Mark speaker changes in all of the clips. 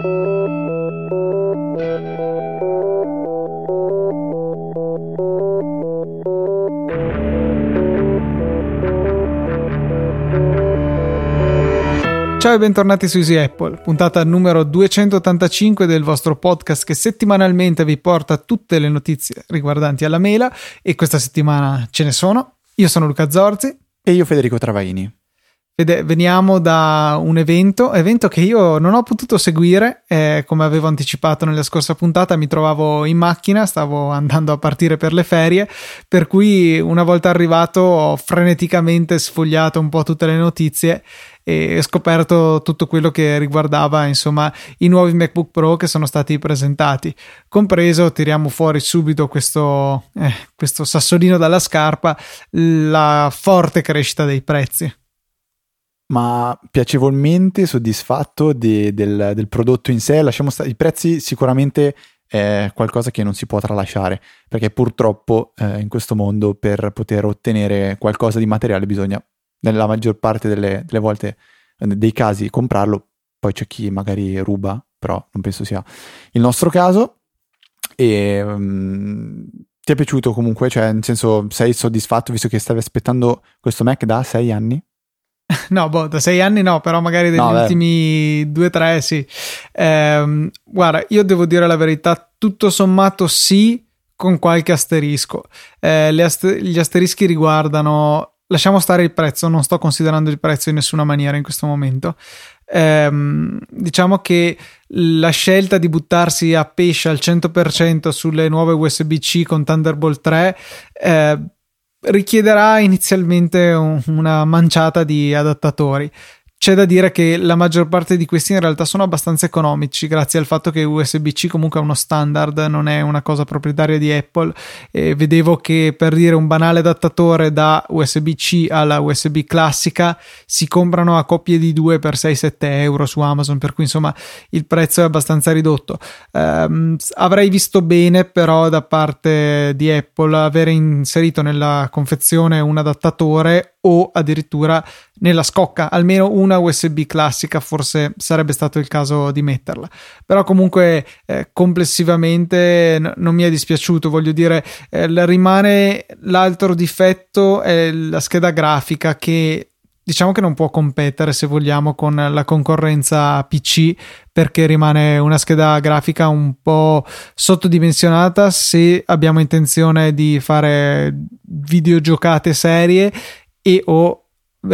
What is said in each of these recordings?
Speaker 1: Ciao e bentornati su Easy Apple, puntata numero 285 del vostro podcast che settimanalmente vi porta tutte le notizie riguardanti alla mela e questa settimana ce ne sono. Io sono Luca Zorzi
Speaker 2: e io Federico Travaini.
Speaker 1: Vede, veniamo da un evento, evento che io non ho potuto seguire, eh, come avevo anticipato nella scorsa puntata, mi trovavo in macchina, stavo andando a partire per le ferie, per cui una volta arrivato ho freneticamente sfogliato un po' tutte le notizie e scoperto tutto quello che riguardava insomma i nuovi MacBook Pro che sono stati presentati. Compreso tiriamo fuori subito questo, eh, questo sassolino dalla scarpa la forte crescita dei prezzi
Speaker 2: ma piacevolmente soddisfatto de, del, del, prodotto in sé. Lasciamo stare i prezzi sicuramente è qualcosa che non si può tralasciare perché purtroppo eh, in questo mondo per poter ottenere qualcosa di materiale bisogna nella maggior parte delle, delle volte dei casi comprarlo poi c'è chi magari ruba però non penso sia il nostro caso. E um, ti è piaciuto comunque? Cioè nel senso sei soddisfatto visto che stavi aspettando questo Mac da sei anni
Speaker 1: No, boh, da sei anni no, però magari degli no, ultimi due o tre sì. Eh, guarda, io devo dire la verità, tutto sommato sì, con qualche asterisco. Eh, aster- gli asterischi riguardano... Lasciamo stare il prezzo, non sto considerando il prezzo in nessuna maniera in questo momento. Eh, diciamo che la scelta di buttarsi a pesce al 100% sulle nuove USB-C con Thunderbolt 3 eh, richiederà inizialmente un, una manciata di adattatori. C'è da dire che la maggior parte di questi in realtà sono abbastanza economici, grazie al fatto che USB-C comunque è uno standard, non è una cosa proprietaria di Apple. E vedevo che per dire un banale adattatore da USB-C alla USB classica si comprano a coppie di due per 6-7 euro su Amazon, per cui insomma il prezzo è abbastanza ridotto. Um, avrei visto bene però da parte di Apple avere inserito nella confezione un adattatore o addirittura nella scocca, almeno una USB classica forse sarebbe stato il caso di metterla. Però comunque eh, complessivamente n- non mi è dispiaciuto, voglio dire, eh, rimane l'altro difetto è la scheda grafica che diciamo che non può competere se vogliamo con la concorrenza PC perché rimane una scheda grafica un po' sottodimensionata se abbiamo intenzione di fare videogiocate serie i å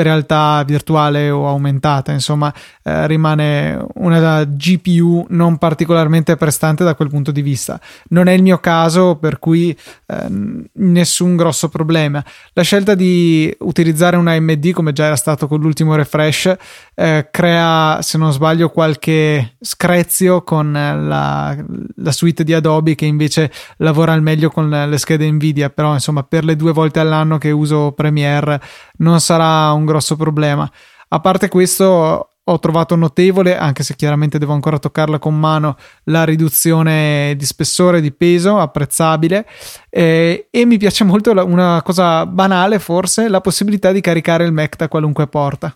Speaker 1: realtà virtuale o aumentata, insomma, eh, rimane una GPU non particolarmente prestante da quel punto di vista. Non è il mio caso, per cui eh, nessun grosso problema. La scelta di utilizzare una AMD, come già era stato con l'ultimo refresh, eh, crea, se non sbaglio, qualche screzio con la, la suite di Adobe che invece lavora al meglio con le schede Nvidia, però insomma, per le due volte all'anno che uso Premiere non sarà un grosso problema. A parte questo, ho trovato notevole, anche se chiaramente devo ancora toccarla con mano, la riduzione di spessore di peso, apprezzabile. Eh, e mi piace molto la, una cosa banale, forse, la possibilità di caricare il Mac da qualunque porta.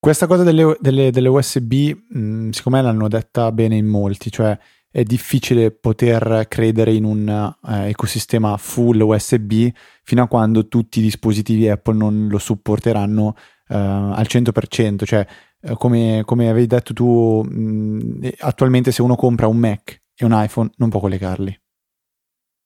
Speaker 2: Questa cosa delle, delle, delle USB, mh, siccome l'hanno detta bene in molti, cioè è difficile poter credere in un eh, ecosistema full USB fino a quando tutti i dispositivi Apple non lo supporteranno eh, al 100%, cioè eh, come, come, avevi detto tu, mh, attualmente se uno compra un Mac e un iPhone non può collegarli.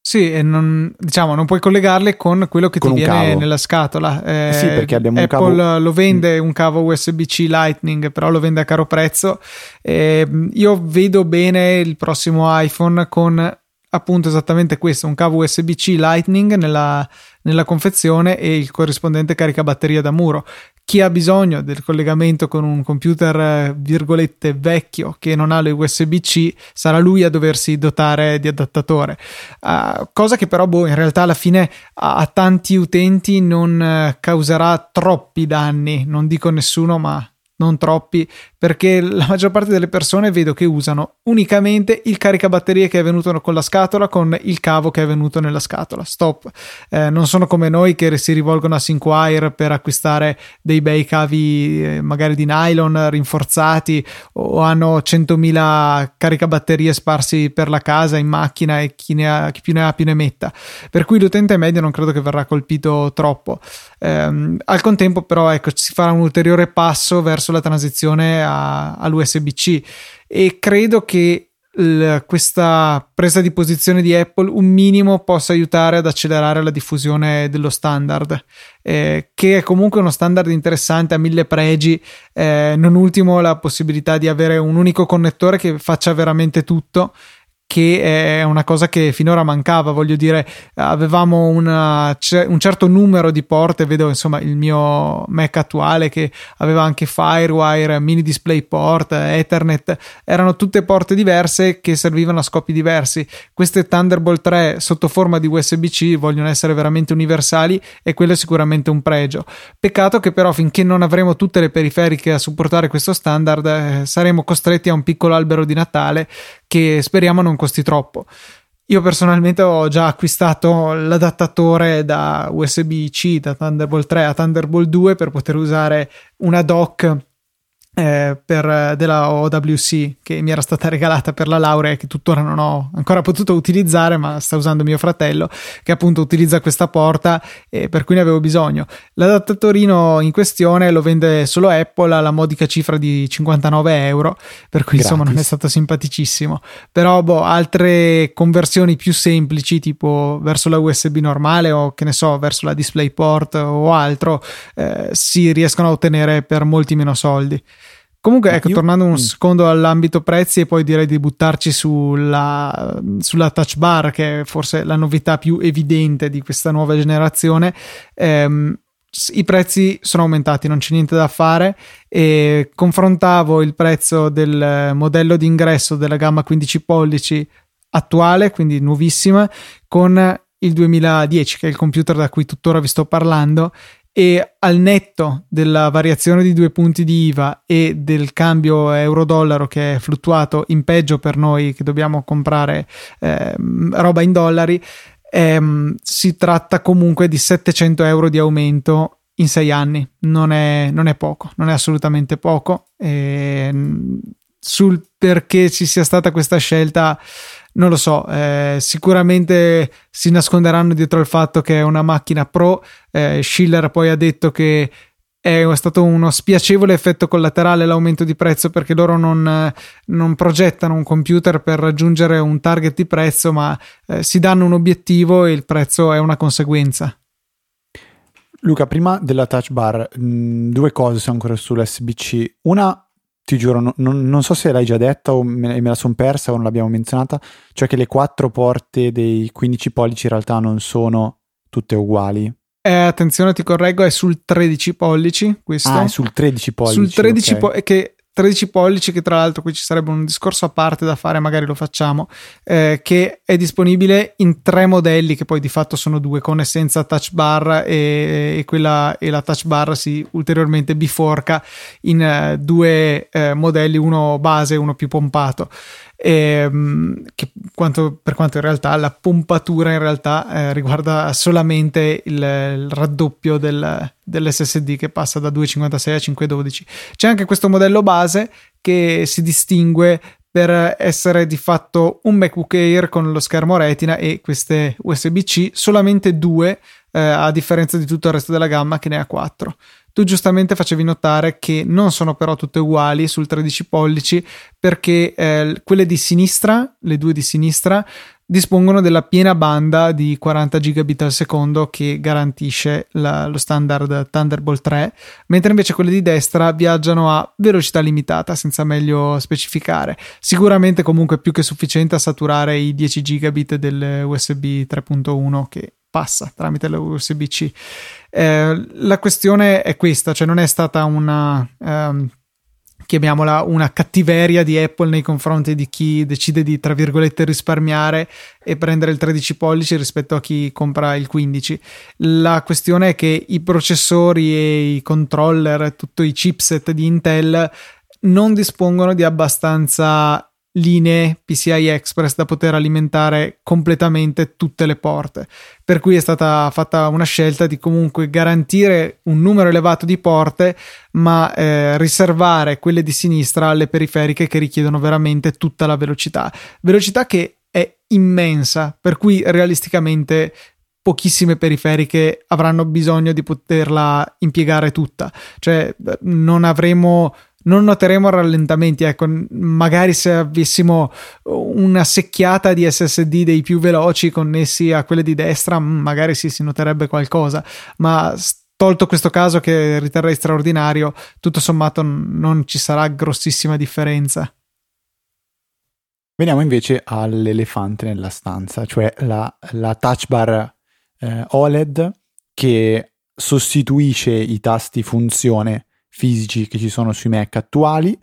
Speaker 1: Sì, e non, diciamo, non puoi collegarle con quello che con ti viene cavo. nella scatola.
Speaker 2: Eh, sì, perché abbiamo
Speaker 1: Apple
Speaker 2: un cavo.
Speaker 1: lo vende un cavo USB-C Lightning, però lo vende a caro prezzo. Eh, io vedo bene il prossimo iPhone con appunto esattamente questo, un cavo USB-C Lightning nella, nella confezione e il corrispondente caricabatteria da muro. Chi ha bisogno del collegamento con un computer, virgolette, vecchio che non ha le USB-C, sarà lui a doversi dotare di adattatore. Uh, cosa che però, boh, in realtà alla fine a, a tanti utenti non uh, causerà troppi danni, non dico nessuno, ma non troppi, perché la maggior parte delle persone vedo che usano unicamente il caricabatterie che è venuto con la scatola con il cavo che è venuto nella scatola. Stop. Eh, non sono come noi che si rivolgono a Synquire per acquistare dei bei cavi eh, magari di nylon rinforzati o hanno 100.000 caricabatterie sparsi per la casa in macchina e chi, ne ha, chi più ne ha più ne metta. Per cui l'utente medio non credo che verrà colpito troppo. Eh, al contempo però ecco, si farà un ulteriore passo verso la transizione a, all'USB-C e credo che l, questa presa di posizione di Apple un minimo possa aiutare ad accelerare la diffusione dello standard, eh, che è comunque uno standard interessante, ha mille pregi, eh, non ultimo la possibilità di avere un unico connettore che faccia veramente tutto che è una cosa che finora mancava, voglio dire, avevamo una, un certo numero di porte, vedo insomma il mio Mac attuale che aveva anche Firewire, mini DisplayPort, Ethernet, erano tutte porte diverse che servivano a scopi diversi. Queste Thunderbolt 3 sotto forma di USB-C vogliono essere veramente universali e quello è sicuramente un pregio. Peccato che però finché non avremo tutte le periferiche a supportare questo standard eh, saremo costretti a un piccolo albero di Natale che speriamo non costi troppo. Io personalmente ho già acquistato l'adattatore da USB-C da Thunderbolt 3 a Thunderbolt 2 per poter usare una dock eh, per, della OWC che mi era stata regalata per la laurea e che tuttora non ho ancora potuto utilizzare ma sta usando mio fratello che appunto utilizza questa porta e per cui ne avevo bisogno. L'adattatorino in questione lo vende solo Apple alla modica cifra di 59 euro per cui Gratis. insomma non è stato simpaticissimo. Però boh altre conversioni più semplici tipo verso la USB normale o che ne so verso la DisplayPort o altro eh, si riescono a ottenere per molti meno soldi Comunque, ecco, Io... tornando un mm. secondo all'ambito prezzi e poi direi di buttarci sulla, sulla touch bar, che è forse la novità più evidente di questa nuova generazione. Ehm, i prezzi sono aumentati, non c'è niente da fare e confrontavo il prezzo del modello d'ingresso della gamma 15 pollici attuale, quindi nuovissima, con il 2010, che è il computer da cui tuttora vi sto parlando, e al netto della variazione di due punti di IVA e del cambio euro-dollaro che è fluttuato in peggio per noi che dobbiamo comprare eh, roba in dollari, ehm, si tratta comunque di 700 euro di aumento in sei anni. Non è, non è poco, non è assolutamente poco. E, sul perché ci sia stata questa scelta non lo so, eh, sicuramente si nasconderanno dietro il fatto che è una macchina pro. Eh, Schiller poi ha detto che è stato uno spiacevole effetto collaterale l'aumento di prezzo perché loro non, non progettano un computer per raggiungere un target di prezzo, ma eh, si danno un obiettivo e il prezzo è una conseguenza.
Speaker 2: Luca, prima della touch bar, mh, due cose sono ancora sull'SBC. Una ti giuro, no, non, non, so se l'hai già detta o me, me la sono persa o non l'abbiamo menzionata, cioè che le quattro porte dei 15 pollici in realtà non sono tutte uguali.
Speaker 1: Eh, attenzione, ti correggo, è sul 13 pollici questo.
Speaker 2: Ah, è sul 13 pollici.
Speaker 1: Sul 13 okay. po- che 13 pollici, che tra l'altro qui ci sarebbe un discorso a parte da fare, magari lo facciamo, eh, che è disponibile in tre modelli, che poi di fatto sono due, con e senza touch bar e, e, quella, e la touch bar si ulteriormente biforca in uh, due uh, modelli, uno base e uno più pompato ehm, che quanto, per quanto in realtà la pompatura in realtà eh, riguarda solamente il, il raddoppio del, dell'SSD che passa da 256 a 512. C'è anche questo modello base che si distingue per essere di fatto un MacBook Air con lo schermo retina e queste USB-C, solamente due eh, a differenza di tutto il resto della gamma che ne ha quattro. Tu giustamente facevi notare che non sono però tutte uguali sul 13 pollici perché eh, quelle di sinistra, le due di sinistra, dispongono della piena banda di 40 gigabit al secondo che garantisce la, lo standard Thunderbolt 3, mentre invece quelle di destra viaggiano a velocità limitata, senza meglio specificare. Sicuramente comunque più che sufficiente a saturare i 10 gigabit del USB 3.1 che passa tramite la USB-C. Eh, la questione è questa, cioè non è stata una, um, chiamiamola una cattiveria di Apple nei confronti di chi decide di tra virgolette risparmiare e prendere il 13 pollici rispetto a chi compra il 15 la questione è che i processori e i controller tutti i chipset di Intel non dispongono di abbastanza linee PCI Express da poter alimentare completamente tutte le porte. Per cui è stata fatta una scelta di comunque garantire un numero elevato di porte, ma eh, riservare quelle di sinistra alle periferiche che richiedono veramente tutta la velocità. Velocità che è immensa, per cui realisticamente pochissime periferiche avranno bisogno di poterla impiegare tutta, cioè non avremo non noteremo rallentamenti. Ecco, magari se avessimo una secchiata di SSD dei più veloci connessi a quelle di destra, mm, magari sì, si noterebbe qualcosa, ma tolto questo caso che riterrei straordinario, tutto sommato non ci sarà grossissima differenza.
Speaker 2: Veniamo invece all'elefante nella stanza, cioè la, la touch bar eh, OLED che sostituisce i tasti funzione fisici che ci sono sui Mac attuali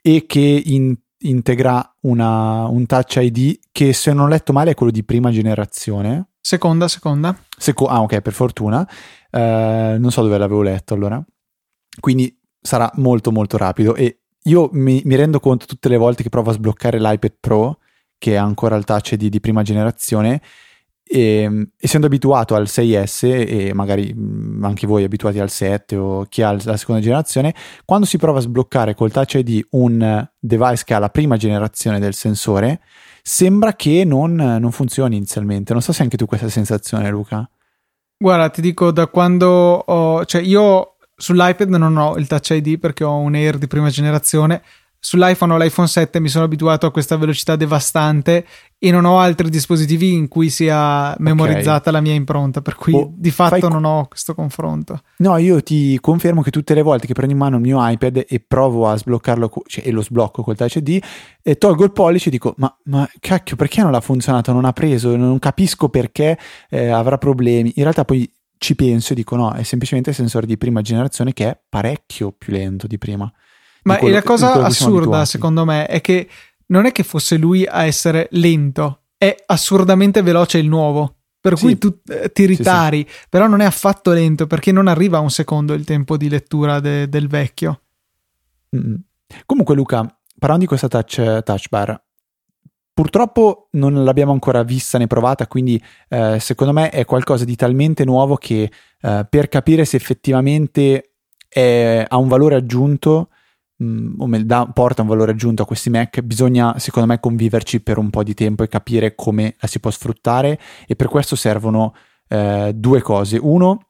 Speaker 2: e che in, integra una, un Touch ID che se non ho letto male è quello di prima generazione.
Speaker 1: Seconda, seconda.
Speaker 2: Seco- ah ok, per fortuna. Uh, non so dove l'avevo letto allora. Quindi sarà molto molto rapido e io mi, mi, rendo conto tutte le volte che provo a sbloccare l'iPad Pro, che ha ancora il Touch ID di prima generazione, e, ehm, essendo abituato al 6S e magari mm, anche voi abituati al 7 o chi ha la seconda generazione, quando si prova a sbloccare col Touch ID un device che ha la prima generazione del sensore, sembra che non, non funzioni inizialmente. Non so se anche tu questa sensazione, Luca.
Speaker 1: Guarda, ti dico da quando ho, cioè io sull'iPad non ho il Touch ID perché ho un Air di prima generazione sull'iPhone o l'iPhone 7 mi sono abituato a questa velocità devastante e non ho altri dispositivi in cui sia memorizzata okay. la mia impronta, per cui oh, di fatto fai... non ho questo confronto.
Speaker 2: No, io ti confermo che tutte le volte che prendo in mano il mio iPad e provo a sbloccarlo cioè, e lo sblocco col Touch ID e tolgo il pollice e dico ma, ma, cacchio perché non ha funzionato, non ha preso, non capisco perché eh, avrà problemi. In realtà poi ci penso e dico no, è semplicemente il sensore di prima generazione che è parecchio più lento di prima.
Speaker 1: Ma la cosa assurda, secondo me, è che non è che fosse lui a essere lento, è assurdamente veloce il nuovo. Per sì. cui tu eh, ti ritari, sì, sì. però non è affatto lento perché non arriva a un secondo il tempo di lettura de- del vecchio.
Speaker 2: Mm. Comunque, Luca, parlando di questa touch, touch bar, Purtroppo non l'abbiamo ancora vista né provata, quindi eh, secondo me è qualcosa di talmente nuovo che eh, per capire se effettivamente è, ha un valore aggiunto o da, porta un valore aggiunto a questi Mac, bisogna secondo me conviverci per un po' di tempo e capire come la si può sfruttare e per questo servono eh, due cose. Uno,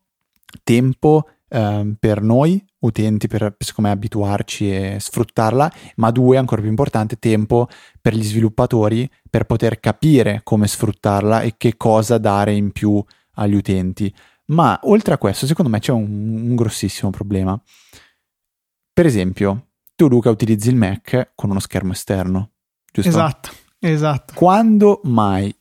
Speaker 2: tempo eh, per noi utenti per secondo me abituarci e sfruttarla, ma due, ancora più importante, tempo per gli sviluppatori per poter capire come sfruttarla e che cosa dare in più agli utenti. Ma oltre a questo, secondo me c'è un, un grossissimo problema. Per esempio, tu Luca utilizzi il Mac con uno schermo esterno, giusto?
Speaker 1: Esatto, esatto.
Speaker 2: Quando mai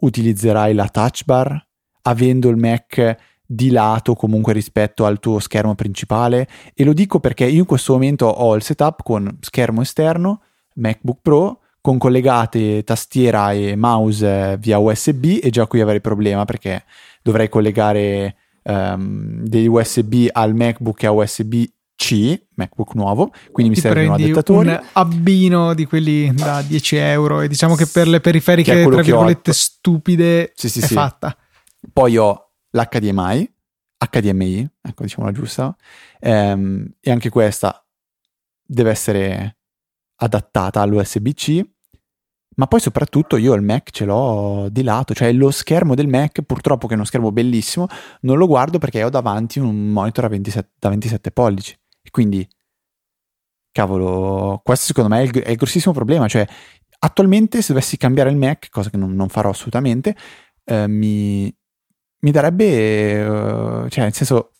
Speaker 2: utilizzerai la touch bar avendo il Mac di lato comunque rispetto al tuo schermo principale? E lo dico perché io in questo momento ho il setup con schermo esterno, MacBook Pro, con collegate tastiera e mouse via USB e già qui avrei problema perché dovrei collegare um, degli USB al MacBook a USB c, MacBook nuovo, quindi
Speaker 1: Ti
Speaker 2: mi servono adattatori.
Speaker 1: un abbino di quelli da 10 euro e diciamo che per le periferiche tra virgolette stupide sì, sì, è sì. fatta.
Speaker 2: Poi ho l'HDMI, HDMI, ecco diciamo la giusta, ehm, e anche questa deve essere adattata all'USB-C, ma poi soprattutto io il Mac ce l'ho di lato, cioè lo schermo del Mac, purtroppo che è uno schermo bellissimo, non lo guardo perché ho davanti un monitor 27, da 27 pollici. E quindi, cavolo, questo secondo me è il, è il, grossissimo problema. Cioè, attualmente se dovessi cambiare il Mac, cosa che non, non farò assolutamente, eh, mi, mi, darebbe, eh, cioè, nel senso,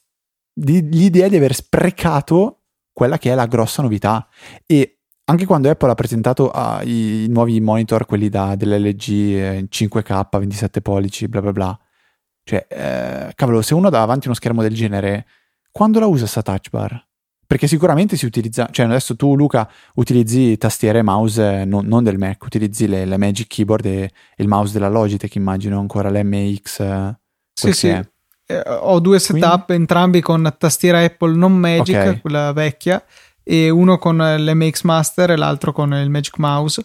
Speaker 2: di, l'idea di aver sprecato quella che è la grossa novità. E anche quando Apple ha presentato uh, i, i, nuovi monitor, quelli da, dell'LG eh, 5K, 27 pollici, bla bla bla, cioè, eh, cavolo, se uno ha davanti uno schermo del genere, quando la usa sta touch bar? Perché sicuramente si utilizza, cioè adesso tu Luca utilizzi tastiere e mouse non, non del Mac, utilizzi le, le, Magic Keyboard e, il mouse della Logitech, immagino ancora l'MX. Eh,
Speaker 1: sì, sì. Eh, ho due setup, Quindi? entrambi con tastiera Apple non Magic, okay. quella vecchia, e uno con l'MX Master e l'altro con il Magic Mouse.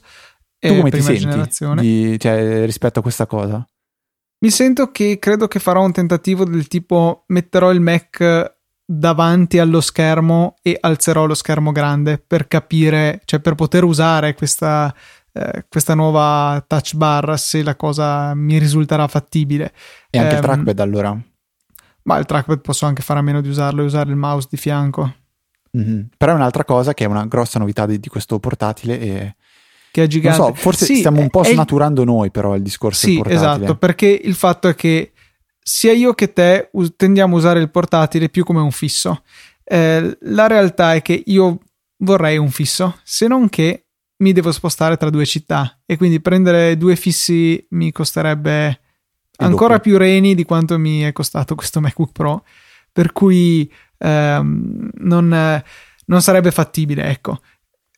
Speaker 2: Tu come ti senti di, cioè, rispetto a questa cosa?
Speaker 1: Mi sento che credo che farò un tentativo del tipo metterò il Mac davanti allo schermo e alzerò lo schermo grande per capire, cioè per poter usare questa, eh, questa nuova touch bar se la cosa mi risulterà fattibile.
Speaker 2: E anche eh, il ehm, trackpad allora?
Speaker 1: Ma il trackpad posso anche fare a meno di usarlo e usare il mouse di fianco.
Speaker 2: Mm-hmm. Però è un'altra cosa che è una grossa novità di, di questo portatile e
Speaker 1: che è gigante.
Speaker 2: So, forse sì, stiamo un po' snaturando il... noi però il discorso
Speaker 1: sì, esatto, perché il fatto è che sia io che te tendiamo a usare il portatile più come un fisso. Eh, la realtà è che io vorrei un fisso, se non che mi devo spostare tra due città e quindi prendere due fissi mi costerebbe ancora più reni di quanto mi è costato questo MacBook Pro, per cui ehm, non, non sarebbe fattibile, ecco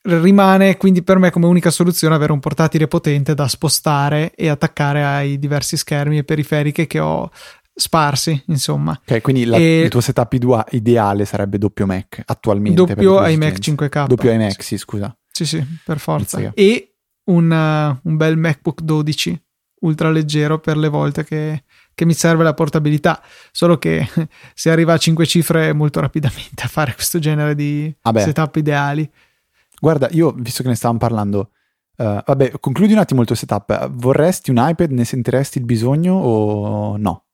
Speaker 1: rimane quindi per me come unica soluzione avere un portatile potente da spostare e attaccare ai diversi schermi e periferiche che ho sparsi, insomma.
Speaker 2: Ok, quindi la, e il tuo setup ideale sarebbe doppio Mac attualmente.
Speaker 1: Doppio iMac 5K.
Speaker 2: Doppio iMac, sì, scusa.
Speaker 1: Sì, sì, per forza. E un, uh, un, bel MacBook 12 ultra leggero per le volte che, che mi serve la portabilità. Solo che si arriva a 5 cifre molto rapidamente a fare questo genere di ah setup ideali.
Speaker 2: Guarda, io visto che ne stavamo parlando, uh, vabbè, concludi un attimo il tuo setup. Vorresti un iPad? Ne sentiresti il bisogno o no?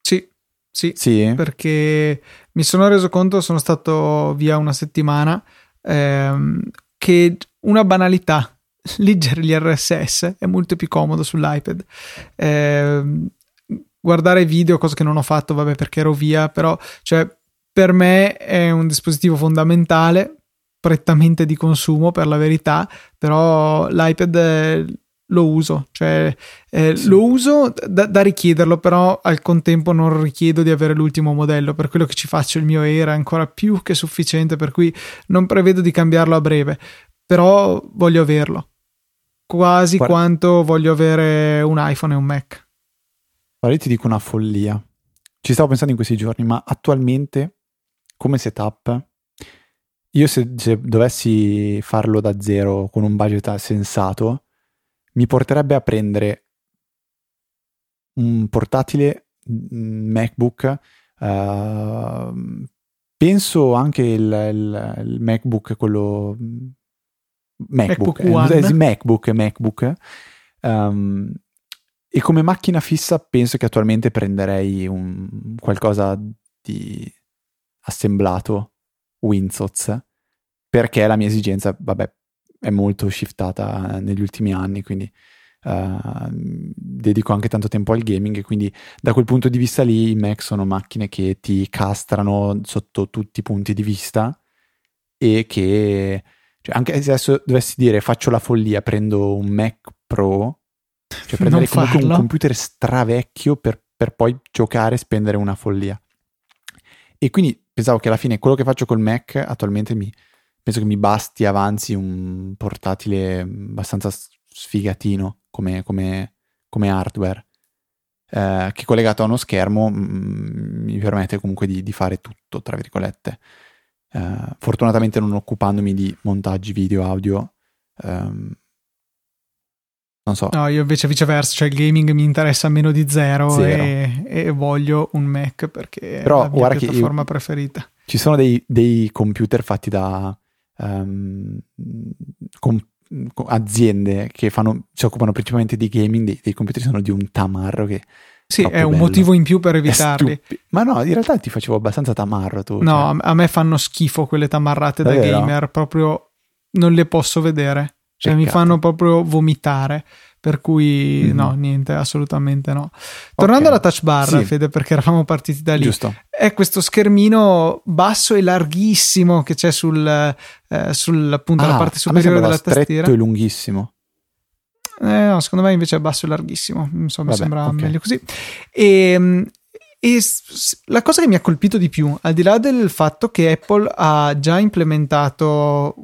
Speaker 1: Sì, sì, sì, perché mi sono reso conto, sono stato via una settimana, ehm, che una banalità, leggere gli RSS è molto più comodo sull'iPad. Eh, guardare video, cosa che non ho fatto, vabbè, perché ero via, però, cioè, per me è un dispositivo fondamentale prettamente di consumo per la verità, però l'iPad eh, lo uso, cioè eh, sì. lo uso da, da, richiederlo, però al contempo non richiedo di avere l'ultimo modello, per quello che ci faccio il mio era ancora più che sufficiente, per cui non prevedo di cambiarlo a breve, però voglio averlo, quasi Guarda. quanto voglio avere un iPhone e un Mac.
Speaker 2: Guarda, io ti dico una follia. Ci stavo pensando in questi giorni, ma attualmente come setup io se, se, dovessi farlo da zero con un budget sensato, mi porterebbe a prendere un portatile MacBook, uh, penso anche il, il, il, MacBook, quello MacBook,
Speaker 1: MacBook, eh,
Speaker 2: MacBook, MacBook um, e come macchina fissa penso che attualmente prenderei un, qualcosa di assemblato Winsots perché la mia esigenza, vabbè, è molto shiftata negli ultimi anni, quindi uh, dedico anche tanto tempo al gaming e quindi da quel punto di vista lì i Mac sono macchine che ti castrano sotto tutti i punti di vista e che cioè anche se adesso dovessi dire faccio la follia, prendo un Mac Pro, cioè prendere comunque un computer stravecchio per, per poi giocare e spendere una follia. E quindi pensavo che alla fine quello che faccio col Mac attualmente mi, penso che mi basti avanzi un portatile abbastanza sfigatino come, come, come hardware. Eh, che collegato a uno schermo mh, mm, mi permette comunque di, di, fare tutto, tra virgolette. Eh, fortunatamente non occupandomi di montaggi video, audio. Ehm, non so.
Speaker 1: No, io invece viceversa, cioè il gaming mi interessa meno di zero, zero. E, e, voglio un Mac perché Però, è la mia piattaforma preferita.
Speaker 2: Ci sono dei, dei computer fatti da um, com- aziende che fanno, si occupano principalmente di gaming, dei, dei computer sono di un tamarro che...
Speaker 1: Sì, è un bello. motivo in più per evitarli.
Speaker 2: Ma no, in realtà ti facevo abbastanza tamarro tu.
Speaker 1: No, cioè. a me fanno schifo quelle tamarrate da gamer, proprio non le posso vedere. Cioè mi fanno proprio vomitare. Per cui mm-hmm. no, niente, assolutamente no. Tornando okay. alla touch bar, sì. Fede, perché eravamo partiti da lì.
Speaker 2: Giusto.
Speaker 1: È questo schermino basso e larghissimo che c'è sul, eh, sul appunto, ah, parte superiore della tastiera.
Speaker 2: stretto e lunghissimo.
Speaker 1: Eh, no, secondo me invece è basso e larghissimo. Insomma, Vabbè, sembra okay. meglio così. E, ehm, e la cosa che mi ha colpito di più, al di là del fatto che Apple ha già implementato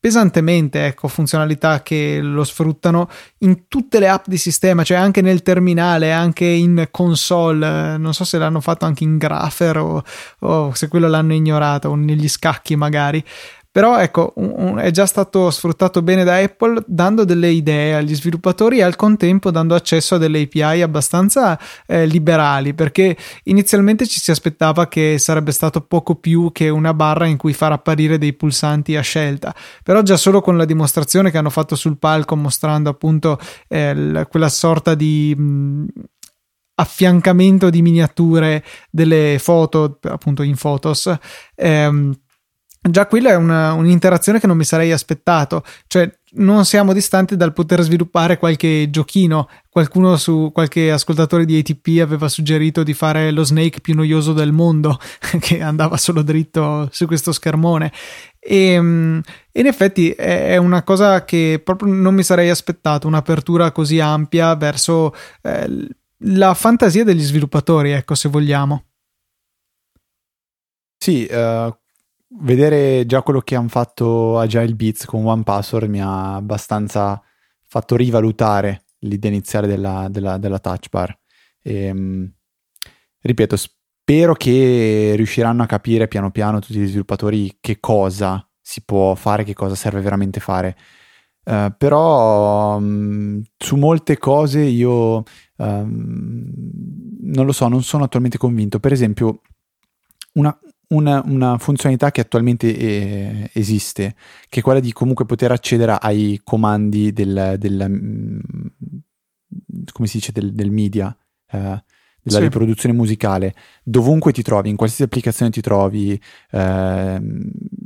Speaker 1: pesantemente ecco, funzionalità che lo sfruttano in tutte le app di sistema, cioè anche nel terminale, anche in console. Non so se l'hanno fatto anche in Grapher o, o se quello l'hanno ignorato, o negli scacchi magari. Però ecco, un, un, è già stato sfruttato bene da Apple dando delle idee agli sviluppatori e al contempo dando accesso a delle API abbastanza eh, liberali, perché inizialmente ci si aspettava che sarebbe stato poco più che una barra in cui far apparire dei pulsanti a scelta. Però già solo con la dimostrazione che hanno fatto sul palco mostrando appunto eh, quella sorta di... Mh, affiancamento di miniature delle foto appunto in Photos ehm, Già quella è una, un'interazione che non mi sarei aspettato, cioè non siamo distanti dal poter sviluppare qualche giochino. Qualcuno su qualche ascoltatore di ATP aveva suggerito di fare lo Snake più noioso del mondo, che andava solo dritto su questo schermone. E mm, in effetti è una cosa che proprio non mi sarei aspettato, un'apertura così ampia verso eh, la fantasia degli sviluppatori, ecco, se vogliamo.
Speaker 2: Sì, uh, vedere già quello che hanno fatto Agile Beats con One Password mi ha abbastanza fatto rivalutare l'idea iniziale della, della, della touch bar. E, ehm, ripeto, spero che riusciranno a capire piano piano tutti gli sviluppatori che cosa si può fare, che cosa serve veramente fare. Uh, però um, su molte cose io um, non lo so, non sono attualmente convinto. Per esempio, una, una, una funzionalità che attualmente eh, esiste, che è quella di comunque poter accedere ai comandi del, del mm, come si dice, del, del media, eh, della sì. riproduzione musicale, dovunque ti trovi, in qualsiasi applicazione ti trovi, eh,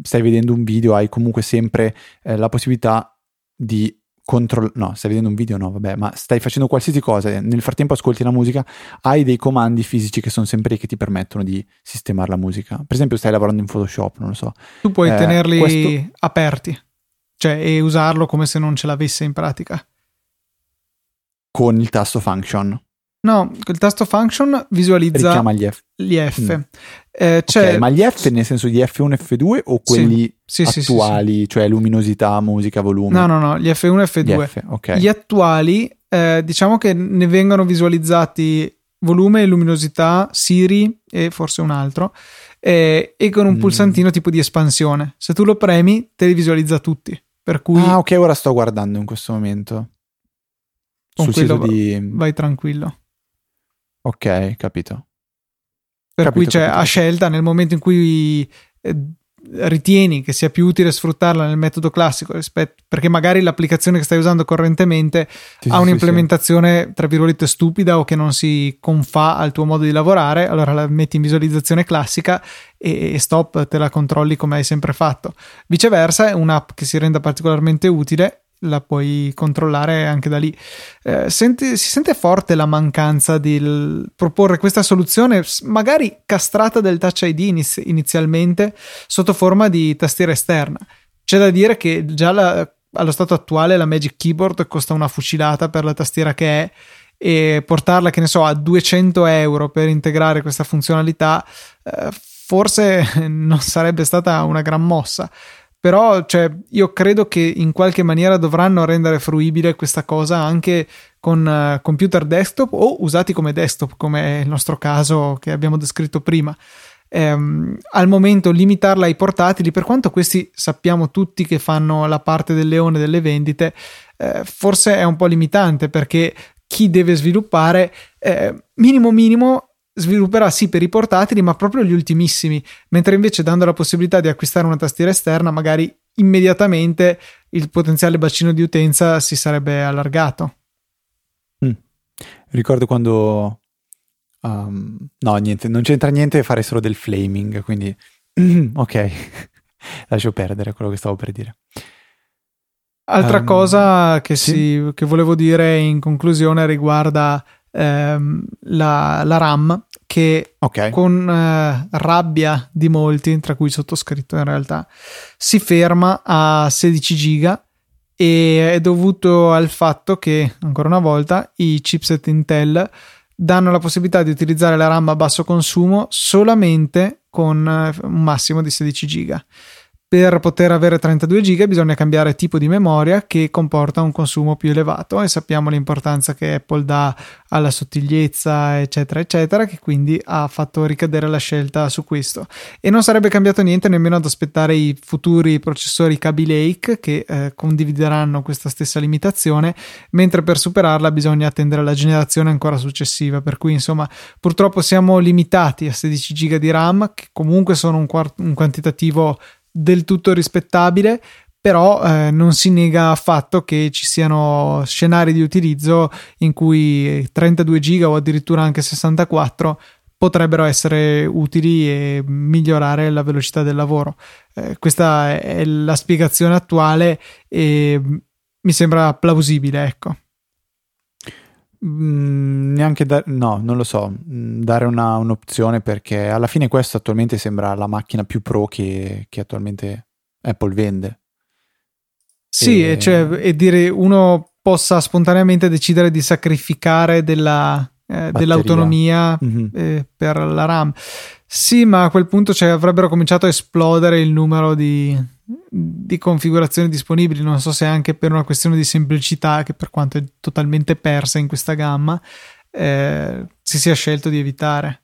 Speaker 2: stai vedendo un video, hai comunque sempre eh, la possibilità di controllare, no, stai vedendo un video, no, vabbè, ma stai facendo qualsiasi cosa, nel frattempo ascolti la musica, hai dei comandi fisici che sono sempre lì che ti permettono di sistemare la musica. Per esempio, stai lavorando in Photoshop, non lo so.
Speaker 1: Tu puoi eh, tenerli questo... aperti, cioè, e usarlo come se non ce l'avesse in pratica.
Speaker 2: Con il tasto function.
Speaker 1: No, il tasto function visualizza
Speaker 2: Richiama gli F.
Speaker 1: Gli F. Mm.
Speaker 2: Eh, okay, ma gli F nel senso di F1 F2 o quelli sì, sì, attuali, sì, cioè luminosità, musica, volume?
Speaker 1: No, no, no, gli F1 e F2. Gli, F, okay. gli attuali, eh, diciamo che ne vengono visualizzati volume, luminosità, Siri e forse un altro, eh, e con un mm. pulsantino tipo di espansione. Se tu lo premi, te li visualizza tutti. Per cui...
Speaker 2: Ah, ok, ora sto guardando in questo momento.
Speaker 1: Con Sul sito di... vai tranquillo.
Speaker 2: Ok, capito.
Speaker 1: Per capito, cui c'è capito. a scelta nel momento in cui eh, ritieni che sia più utile sfruttarla nel metodo classico rispetto perché magari l'applicazione che stai usando correntemente sì, ha un'implementazione sì. tra virgolette stupida o che non si confà al tuo modo di lavorare allora la metti in visualizzazione classica e, e stop te la controlli come hai sempre fatto viceversa è un'app che si renda particolarmente utile la puoi controllare anche da lì. Eh, senti, si sente forte la mancanza di proporre questa soluzione, magari castrata del Touch ID iniz- inizialmente, sotto forma di tastiera esterna. C'è da dire che già la, allo stato attuale la Magic Keyboard costa una fucilata per la tastiera che è e portarla, che ne so, a 200 euro per integrare questa funzionalità, eh, forse non sarebbe stata una gran mossa però cioè, io credo che in qualche maniera dovranno rendere fruibile questa cosa anche con uh, computer desktop o usati come desktop, come è il nostro caso che abbiamo descritto prima. Ehm, al momento limitarla ai portatili, per quanto questi sappiamo tutti che fanno la parte del leone delle vendite, eh, forse è un po' limitante perché chi deve sviluppare eh, minimo minimo svilupperà sì per i portatili, ma proprio gli ultimissimi, mentre invece dando la possibilità di acquistare una tastiera esterna, magari immediatamente il potenziale bacino di utenza si sarebbe allargato.
Speaker 2: Mm. Ricordo quando um, no, niente, non c'entra niente fare solo del flaming, quindi ok, lascio perdere quello che stavo per dire.
Speaker 1: Altra um, cosa che, sì? si, che volevo dire in conclusione riguarda ehm, la, la, RAM che okay. con eh, rabbia di molti, tra cui sottoscritto in realtà, si ferma a 16 giga e è dovuto al fatto che, ancora una volta, i chipset Intel danno la possibilità di utilizzare la RAM a basso consumo solamente con eh, un massimo di 16 giga per poter avere 32 giga bisogna cambiare tipo di memoria che comporta un consumo più elevato e sappiamo l'importanza che Apple dà alla sottigliezza eccetera eccetera che quindi ha fatto ricadere la scelta su questo. E non sarebbe cambiato niente nemmeno ad aspettare i futuri processori Kaby Lake che eh, condivideranno questa stessa limitazione mentre per superarla bisogna attendere la generazione ancora successiva. Per cui insomma purtroppo siamo limitati a 16 giga di RAM che comunque sono un, quart- un quantitativo del tutto rispettabile, però eh, non si nega affatto che ci siano scenari di utilizzo in cui 32 giga o addirittura anche 64 potrebbero essere utili e migliorare la velocità del lavoro. Eh, questa è la spiegazione attuale e mi sembra plausibile, ecco.
Speaker 2: Mm, neanche da- no, non lo so, mm, dare una, un'opzione perché alla fine questo attualmente sembra la macchina più pro che, che attualmente Apple vende.
Speaker 1: Sì, e... Cioè, e dire uno possa spontaneamente decidere di sacrificare della, eh, dell'autonomia mm-hmm. eh, per la RAM. Sì, ma a quel punto cioè, avrebbero cominciato a esplodere il numero di, di configurazioni disponibili. Non so se anche per una questione di semplicità, che per quanto è totalmente persa in questa gamma, eh, si sia scelto di evitare.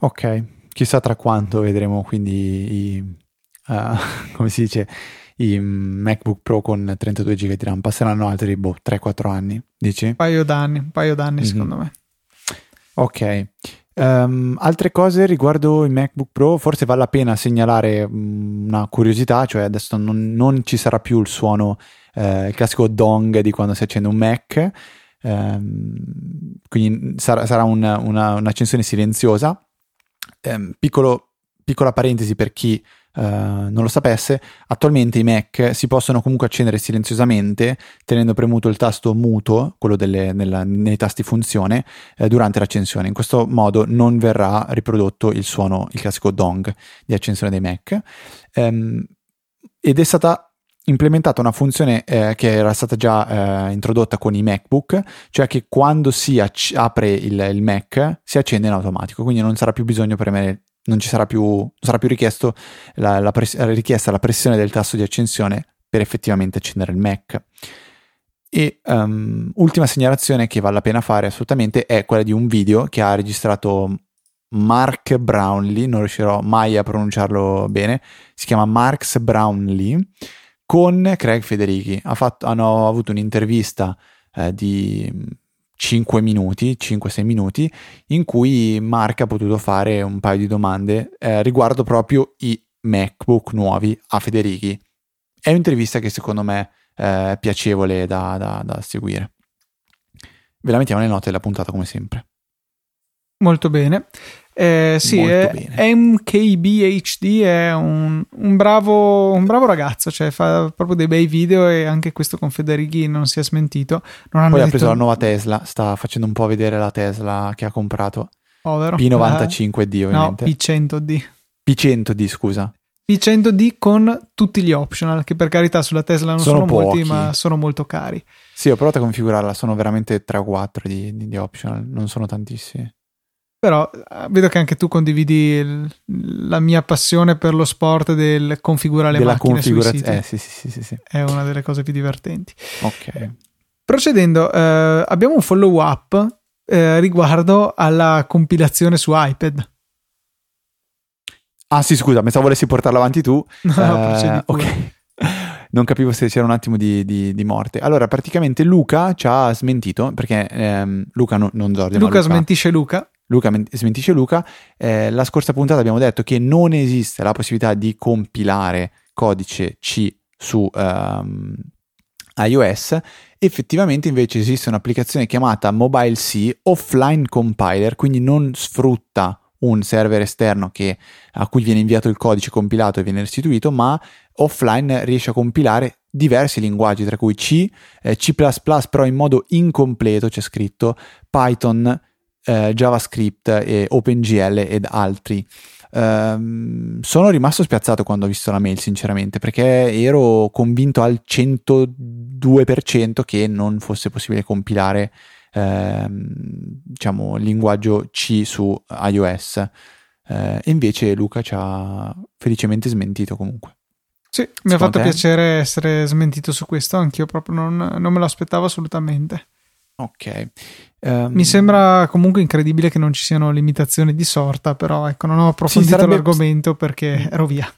Speaker 2: Ok, chissà tra quanto vedremo quindi i, uh, come si dice, i MacBook Pro con 32 GB di RAM. Passeranno altri boh, 3-4 anni, dici?
Speaker 1: Un paio d'anni, un paio d'anni mm-hmm. secondo me.
Speaker 2: Ok. Um, altre cose riguardo il MacBook Pro, forse vale la pena segnalare una curiosità, cioè adesso non, non ci sarà più il suono, eh, il classico dong di quando si accende un Mac, um, quindi sarà, sarà una, una, un'accensione silenziosa. Um, piccolo, piccola parentesi per chi Uh, non lo sapesse, attualmente i Mac si possono comunque accendere silenziosamente tenendo premuto il tasto muto, quello delle, nella, nei tasti funzione, eh, durante l'accensione. In questo modo non verrà riprodotto il suono, il classico dong di accensione dei Mac. Um, ed è stata implementata una funzione eh, che era stata già eh, introdotta con i MacBook, cioè che quando si ac- apre il, il, Mac si accende in automatico, quindi non sarà più bisogno premere non ci sarà più, sarà più la, la press- richiesta la pressione del tasto di accensione per effettivamente accendere il Mac. E um, ultima segnalazione che vale la pena fare assolutamente è quella di un video che ha registrato Mark Brownlee, non riuscirò mai a pronunciarlo bene, si chiama Marks Brownlee, con Craig Federighi. Ha fatto, hanno avuto un'intervista eh, di 5 minuti, 5-6 minuti, in cui Mark ha potuto fare un paio di domande eh, riguardo proprio i MacBook nuovi a Federighi. È un'intervista che secondo me eh, è piacevole da, da, da seguire. Ve la mettiamo nelle note della puntata come sempre.
Speaker 1: Molto bene. Eh, sì, è, MKBHD è un, un, bravo, un, bravo, ragazzo, cioè fa proprio dei bei video e anche questo con Federighi non si è smentito.
Speaker 2: Non Poi ha preso la nuova Tesla, sta facendo un po' vedere la Tesla che ha comprato. Povero. P95D ovviamente.
Speaker 1: No, P100D.
Speaker 2: P100D, scusa.
Speaker 1: P100D con tutti gli optional, che per carità sulla Tesla non sono, sono molti, ma sono molto cari.
Speaker 2: Sì, ho provato a configurarla, sono veramente 3 o 4 di, di, di optional, non sono tantissimi.
Speaker 1: Però eh, vedo che anche tu condividi il, la mia passione per lo sport del configurare le Della macchine configuraz-
Speaker 2: eh, sì, sì, sì, sì,
Speaker 1: È una delle cose più divertenti.
Speaker 2: Ok.
Speaker 1: Procedendo, eh, abbiamo un follow up eh, riguardo alla compilazione su iPad.
Speaker 2: Ah sì, scusa, pensavo volessi portarla avanti tu. No, uh, ok. Non capivo se c'era un attimo di, di, di, morte. Allora, praticamente Luca ci ha smentito, perché ehm, Luca, no, non Giorgio,
Speaker 1: Luca, Luca smentisce Luca.
Speaker 2: Luca smentisce Luca. Eh, la scorsa puntata abbiamo detto che non esiste la possibilità di compilare codice C su um, iOS. Effettivamente invece esiste un'applicazione chiamata Mobile C Offline Compiler, quindi non sfrutta un server esterno che, a cui viene inviato il codice compilato e viene restituito, ma offline riesce a compilare diversi linguaggi, tra cui C, eh, C++, però in modo incompleto c'è scritto, Python, eh, JavaScript e OpenGL ed altri. Um, sono rimasto spiazzato quando ho visto la mail, sinceramente, perché ero convinto al 102% che non fosse possibile compilare uh, ehm, diciamo, linguaggio C su iOS. Eh, e invece Luca ci ha felicemente smentito comunque.
Speaker 1: Sì, mi ha fatto te? piacere essere smentito su questo, anch'io proprio non, non me lo aspettavo assolutamente.
Speaker 2: Ok.
Speaker 1: Um, Mi sembra comunque incredibile che non ci siano limitazioni di sorta, però ecco, non ho approfondito sì, sarebbe... l'argomento perché ero via.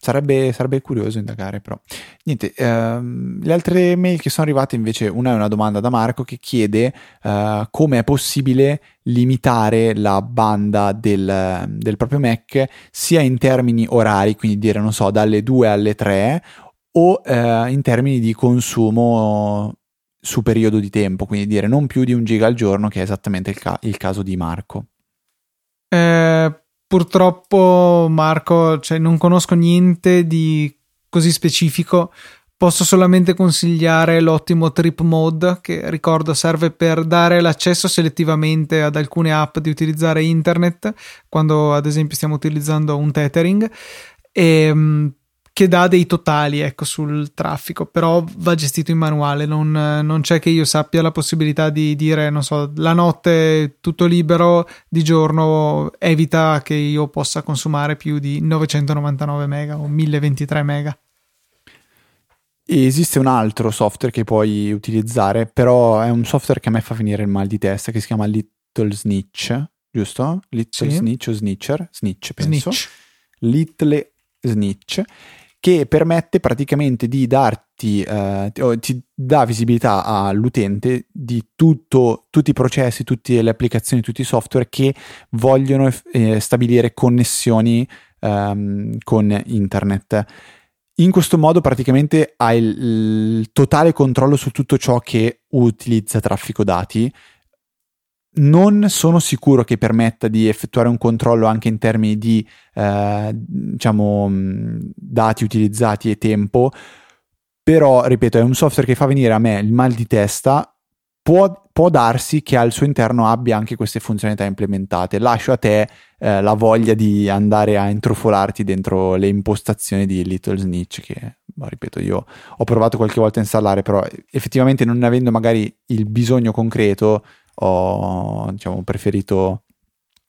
Speaker 2: Sarebbe, sarebbe, curioso indagare, però. Niente, ehm, le altre mail che sono arrivate invece, una è una domanda da Marco che chiede eh, come è possibile limitare la banda del, del, proprio Mac sia in termini orari, quindi dire, non so, dalle 2 alle 3, o eh, in termini di consumo su periodo di tempo, quindi dire non più di un giga al giorno, che è esattamente il, ca- il caso di Marco.
Speaker 1: Eh, purtroppo, Marco, cioè, non conosco niente di così specifico. Posso solamente consigliare l'ottimo Trip Mode, che ricordo serve per dare l'accesso selettivamente ad alcune app di utilizzare internet, quando ad esempio stiamo utilizzando un tethering. E ehm, che dà dei totali ecco, sul traffico, però va gestito in manuale, non, non, c'è che io sappia la possibilità di dire, non so, la notte tutto libero, di giorno evita che io possa consumare più di 999 mega o 1023 mega.
Speaker 2: Esiste un altro software che puoi utilizzare, però è un software che a me fa venire il mal di testa, che si chiama Little Snitch, giusto? Little sì. Snitch o Snitcher? Snitch, penso. Snitch. Little Snitch che permette praticamente di darti, eh, ti dà visibilità all'utente di tutto, tutti i processi, tutte le applicazioni, tutti i software che vogliono eh, stabilire connessioni ehm, con internet. In questo modo praticamente hai il, il totale controllo su tutto ciò che utilizza traffico dati, non sono sicuro che permetta di effettuare un controllo anche in termini di eh, diciamo, dati utilizzati e tempo, però ripeto è un software che fa venire a me il mal di testa, può, può darsi che al suo interno abbia anche queste funzionalità implementate, lascio a te eh, la voglia di andare a intrufolarti dentro le impostazioni di Little Snitch che ripeto, io ho provato qualche volta a installare, però effettivamente non avendo magari il bisogno concreto, ho diciamo, preferito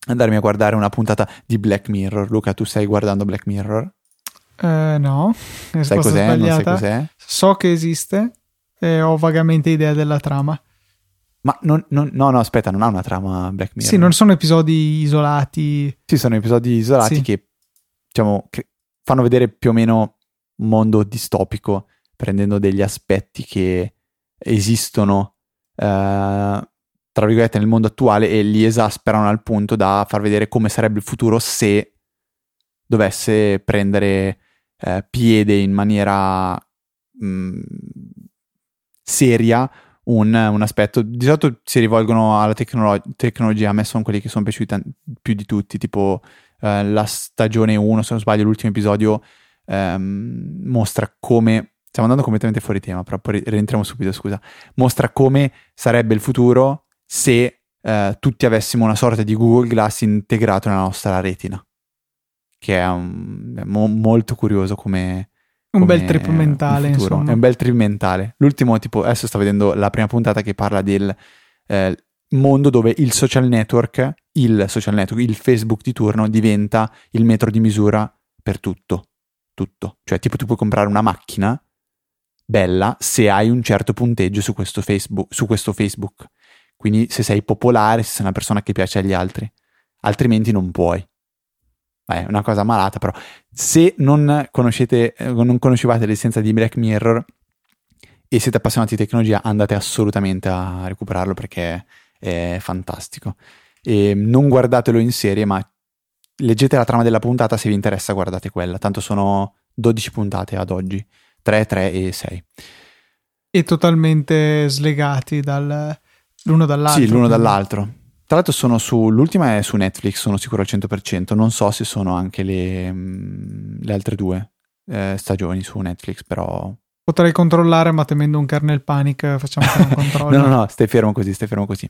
Speaker 2: andarmi a guardare una puntata di Black Mirror. Luca, tu stai guardando Black Mirror?
Speaker 1: Uh, no,
Speaker 2: sai cos'è? Non sai cos'è?
Speaker 1: So che esiste e ho vagamente idea della trama.
Speaker 2: Ma non, non, no, no, aspetta, non ha una trama Black Mirror.
Speaker 1: Sì, non sono episodi isolati.
Speaker 2: Sì, sono episodi isolati sì. che, diciamo, che fanno vedere più o meno un mondo distopico, prendendo degli aspetti che esistono uh, tra virgolette, nel mondo attuale e li esasperano al punto da far vedere come sarebbe il futuro se dovesse prendere eh, piede in maniera mh, mm, seria un, un, aspetto. Di solito si rivolgono alla tecnolo- tecnologia, a me sono quelli che sono piaciuti t- più di tutti, tipo eh, la stagione 1, se non sbaglio, l'ultimo episodio ehm, mostra come... Stiamo andando completamente fuori tema, però poi rientriamo subito, scusa. Mostra come sarebbe il futuro se eh, tutti avessimo una sorta di Google Glass integrato nella nostra retina, che è, un, è mo- molto curioso come...
Speaker 1: Un bel trip mentale, insomma.
Speaker 2: È un bel trip mentale. L'ultimo, tipo, adesso sto vedendo la prima puntata che parla del eh, mondo dove il social network, il social network, il Facebook di turno diventa il metro di misura per tutto. Tutto. Cioè, tipo, tu puoi comprare una macchina bella se hai un certo punteggio su questo Facebook. Su questo Facebook. Quindi se sei popolare, se sei una persona che piace agli altri, altrimenti non puoi. È una cosa malata, però se non conoscete, eh, non conoscevate l'esistenza di Black Mirror e siete appassionati di tecnologia, andate assolutamente a recuperarlo perché è fantastico. E non guardatelo in serie, ma leggete la trama della puntata, se vi interessa guardate quella, tanto sono 12 puntate ad oggi, 3, 3 e 6.
Speaker 1: E totalmente slegati dal, L'uno dall'altro.
Speaker 2: Sì, l'uno quindi. dall'altro. Tra l'altro sono su, l'ultima è su Netflix, sono sicuro al 100%, non so se sono anche le, le altre due eh, stagioni su Netflix, però...
Speaker 1: Potrei controllare, ma temendo un kernel panic facciamo non controllo.
Speaker 2: no, no, no, stai fermo così, stai fermo così.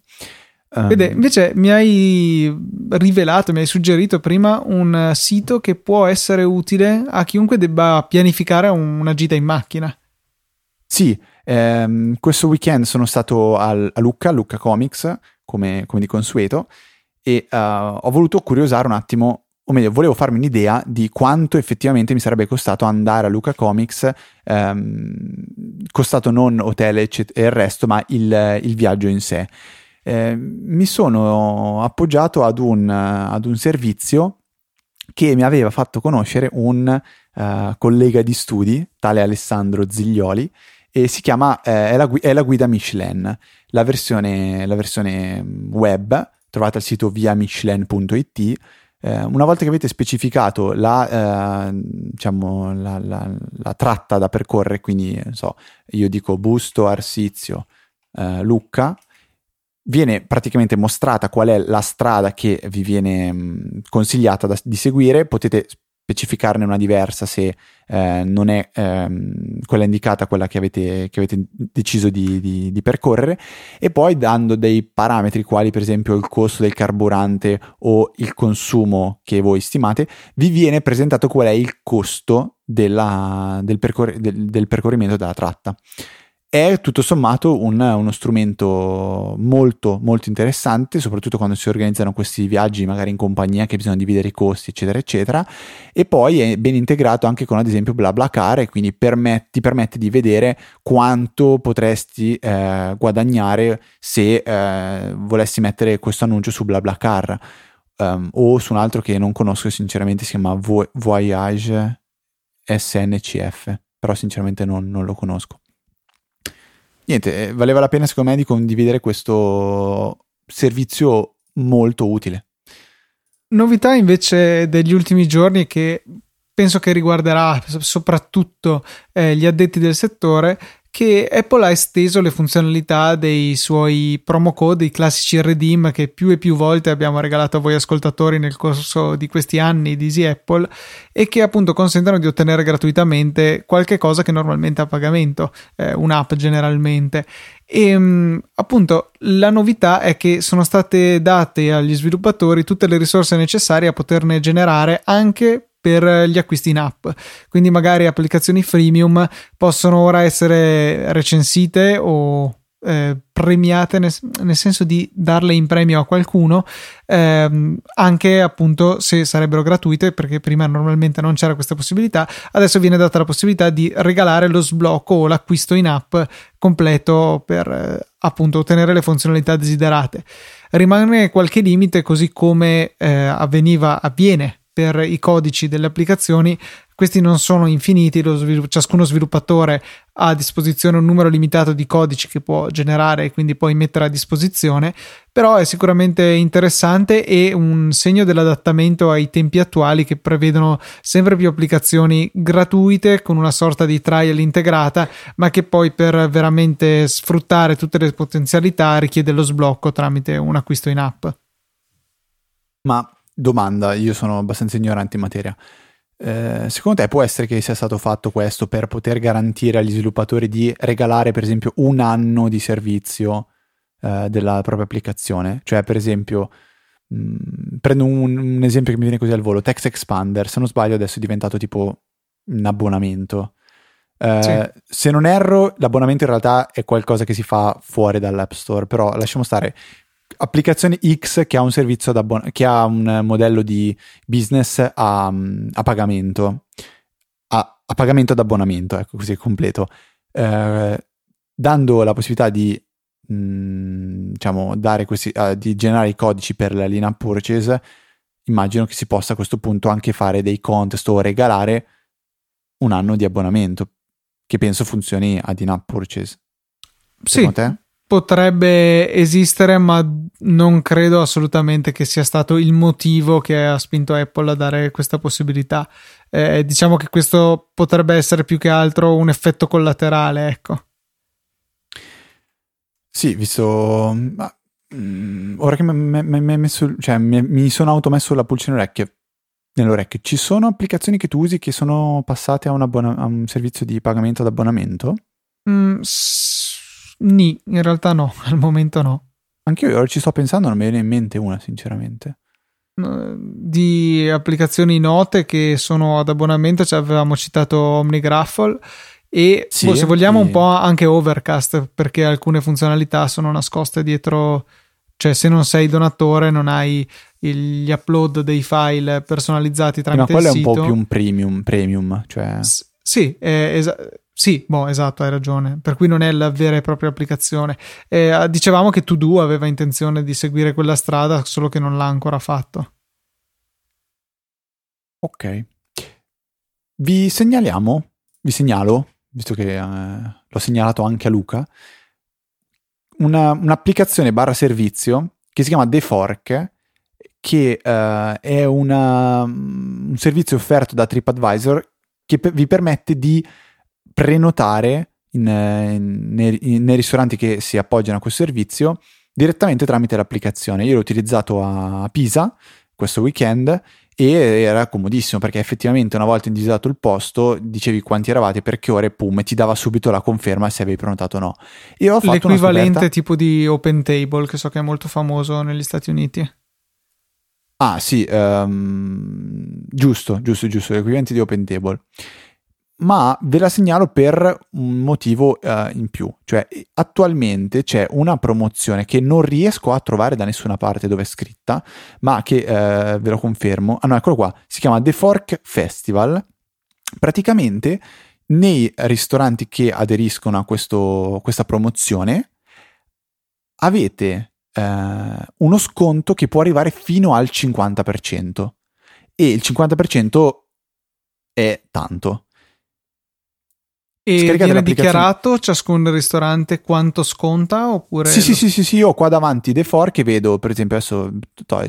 Speaker 1: Um... Vede, invece mi hai rivelato, mi hai suggerito prima un sito che può essere utile a chiunque debba pianificare una gita in macchina.
Speaker 2: Sì, ehm, questo weekend sono stato al, a Lucca, Lucca Comics, come, come di consueto, e uh, ho voluto curiosare un attimo, o meglio, volevo farmi un'idea di quanto effettivamente mi sarebbe costato andare a Lucca Comics, ehm, costato non hotel e il resto, ma il, il viaggio in sé. Eh, mi sono appoggiato ad un, ad un servizio che mi aveva fatto conoscere un uh, collega di studi, tale Alessandro Ziglioli, e si chiama eh, è, la, è, la, guida Michelin, la versione, la versione web, trovate al sito viamichelin.it. Eh, una volta che avete specificato la, eh, diciamo, la, la, la, tratta da percorrere, quindi so, io dico Busto, Arsizio, eh, Lucca, viene praticamente mostrata qual è la strada che vi viene mh, consigliata da, di seguire, potete specificarne una diversa se eh, non è ehm, quella indicata quella che avete, che avete deciso di, di, di, percorrere. E poi dando dei parametri quali per esempio il costo del carburante o il consumo che voi stimate vi viene presentato qual è il costo della, del, percor- del, del percorrimento della tratta è tutto sommato un, uno strumento molto molto interessante soprattutto quando si organizzano questi viaggi magari in compagnia che bisogna dividere i costi eccetera eccetera. E poi è ben integrato anche con ad esempio BlaBlaCar e quindi permet- ti permette di vedere quanto potresti eh, guadagnare se eh, volessi mettere questo annuncio su BlaBlaCar. Um, o su un altro che non conosco sinceramente si chiama Voyage SNCF però sinceramente non, non lo conosco niente, eh, valeva la pena secondo me di condividere questo servizio molto utile.
Speaker 1: Novità invece degli ultimi giorni che penso che riguarderà soprattutto eh, gli addetti del settore che Apple ha esteso le funzionalità dei suoi promo code, i classici redeem che più e più volte abbiamo regalato a voi ascoltatori nel corso di questi anni di Easy Apple e che appunto consentono di ottenere gratuitamente qualche cosa che normalmente è a pagamento, eh, un'app generalmente. E ehm, appunto la novità è che sono state date agli sviluppatori tutte le risorse necessarie a poterne generare anche per gli acquisti in app. Quindi magari applicazioni freemium possono ora essere recensite o eh, premiate nel, nel, senso di darle in premio a qualcuno ehm, anche appunto se sarebbero gratuite perché prima normalmente non c'era questa possibilità adesso viene data la possibilità di regalare lo sblocco o l'acquisto in app completo per eh, appunto ottenere le funzionalità desiderate rimane qualche limite così come eh, avveniva avviene per i codici delle applicazioni. Questi non sono infiniti, svilupp- ciascuno sviluppatore ha a disposizione un numero limitato di codici che può generare e quindi poi mettere a disposizione, però è sicuramente interessante e un segno dell'adattamento ai tempi attuali che prevedono sempre più applicazioni gratuite con una sorta di trial integrata, ma che poi per veramente sfruttare tutte le potenzialità richiede lo sblocco tramite un acquisto in app.
Speaker 2: Ma domanda, io sono abbastanza ignorante in materia. Eh, secondo te può essere che sia stato fatto questo per poter garantire agli sviluppatori di regalare, per esempio, un anno di servizio eh, della propria applicazione? Cioè, per esempio, mh, mm, prendo un, un, esempio che mi viene così al volo: Text Expander, se non sbaglio, adesso è diventato tipo un abbonamento. Eh, sì. Se non erro, l'abbonamento in realtà è qualcosa che si fa fuori dall'App Store, però lasciamo stare applicazione X che ha un servizio d'abbon- che ha un modello di business a, a pagamento, a, a, pagamento ad abbonamento, ecco così è completo, eh, dando la possibilità di mh, mm, diciamo dare questi, uh, di generare i codici per la linea purchase, immagino che si possa a questo punto anche fare dei contest o regalare un anno di abbonamento, che penso funzioni ad in-app purchase. Secondo
Speaker 1: sì.
Speaker 2: te?
Speaker 1: Potrebbe esistere, ma non credo assolutamente che sia stato il motivo che ha spinto Apple a dare questa possibilità. Eh, diciamo che questo potrebbe essere più che altro un effetto collaterale, ecco.
Speaker 2: Sì, visto. Ma, mm, ora che mi, messo, cioè, mi, sono automesso la pulce nell'orecchio, nell'orecchio, ci sono applicazioni che tu usi che sono passate a un, abbona- a un servizio di pagamento ad abbonamento?
Speaker 1: Mm, Ni, in realtà no, al momento no.
Speaker 2: Anche io ci sto pensando, non mi viene in mente una, sinceramente.
Speaker 1: Di applicazioni note che sono ad abbonamento, cioè avevamo citato OmniGraffle e sì, boh, se vogliamo sì. un po' anche Overcast perché alcune funzionalità sono nascoste dietro cioè se non sei donatore non hai gli upload dei file personalizzati tramite
Speaker 2: no, quello
Speaker 1: è
Speaker 2: un po' più un premium, premium cioè... S-
Speaker 1: sì, esa- sì, boh, esatto, hai ragione. Per cui non è la vera e propria applicazione. Eh, dicevamo che To aveva intenzione di seguire quella strada, solo che non l'ha ancora fatto.
Speaker 2: Ok. Vi segnaliamo, vi segnalo, visto che eh, l'ho segnalato anche a Luca, una, un'applicazione barra servizio che si chiama The Fork, che uh, è una, un servizio offerto da TripAdvisor che pe- vi permette di prenotare in, in, nei, nei, ristoranti che si appoggiano a questo servizio direttamente tramite l'applicazione. Io l'ho utilizzato a Pisa questo weekend e era comodissimo perché effettivamente una volta individuato il posto dicevi quanti eravate, per che ore, pum, e ti dava subito la conferma se avevi prenotato o no.
Speaker 1: Io ho fatto L'equivalente tipo di Open Table che so che è molto famoso negli Stati Uniti.
Speaker 2: Ah sì, um, giusto, giusto, giusto, l'equivalente di Open Table. Ma ve la segnalo per un motivo uh, in più, cioè attualmente c'è una promozione che non riesco a trovare da nessuna parte dove è scritta, ma che uh, ve lo confermo. Ah no, eccolo qua, si chiama The Fork Festival. Praticamente nei ristoranti che aderiscono a questo, questa promozione avete eh, uno sconto che può arrivare fino al 50% e il 50% è tanto.
Speaker 1: E Scaricate viene dichiarato ciascun ristorante quanto sconta? Oppure...
Speaker 2: Sì, sì, sì, sì, sì, io ho qua davanti The Four che vedo, per esempio, adesso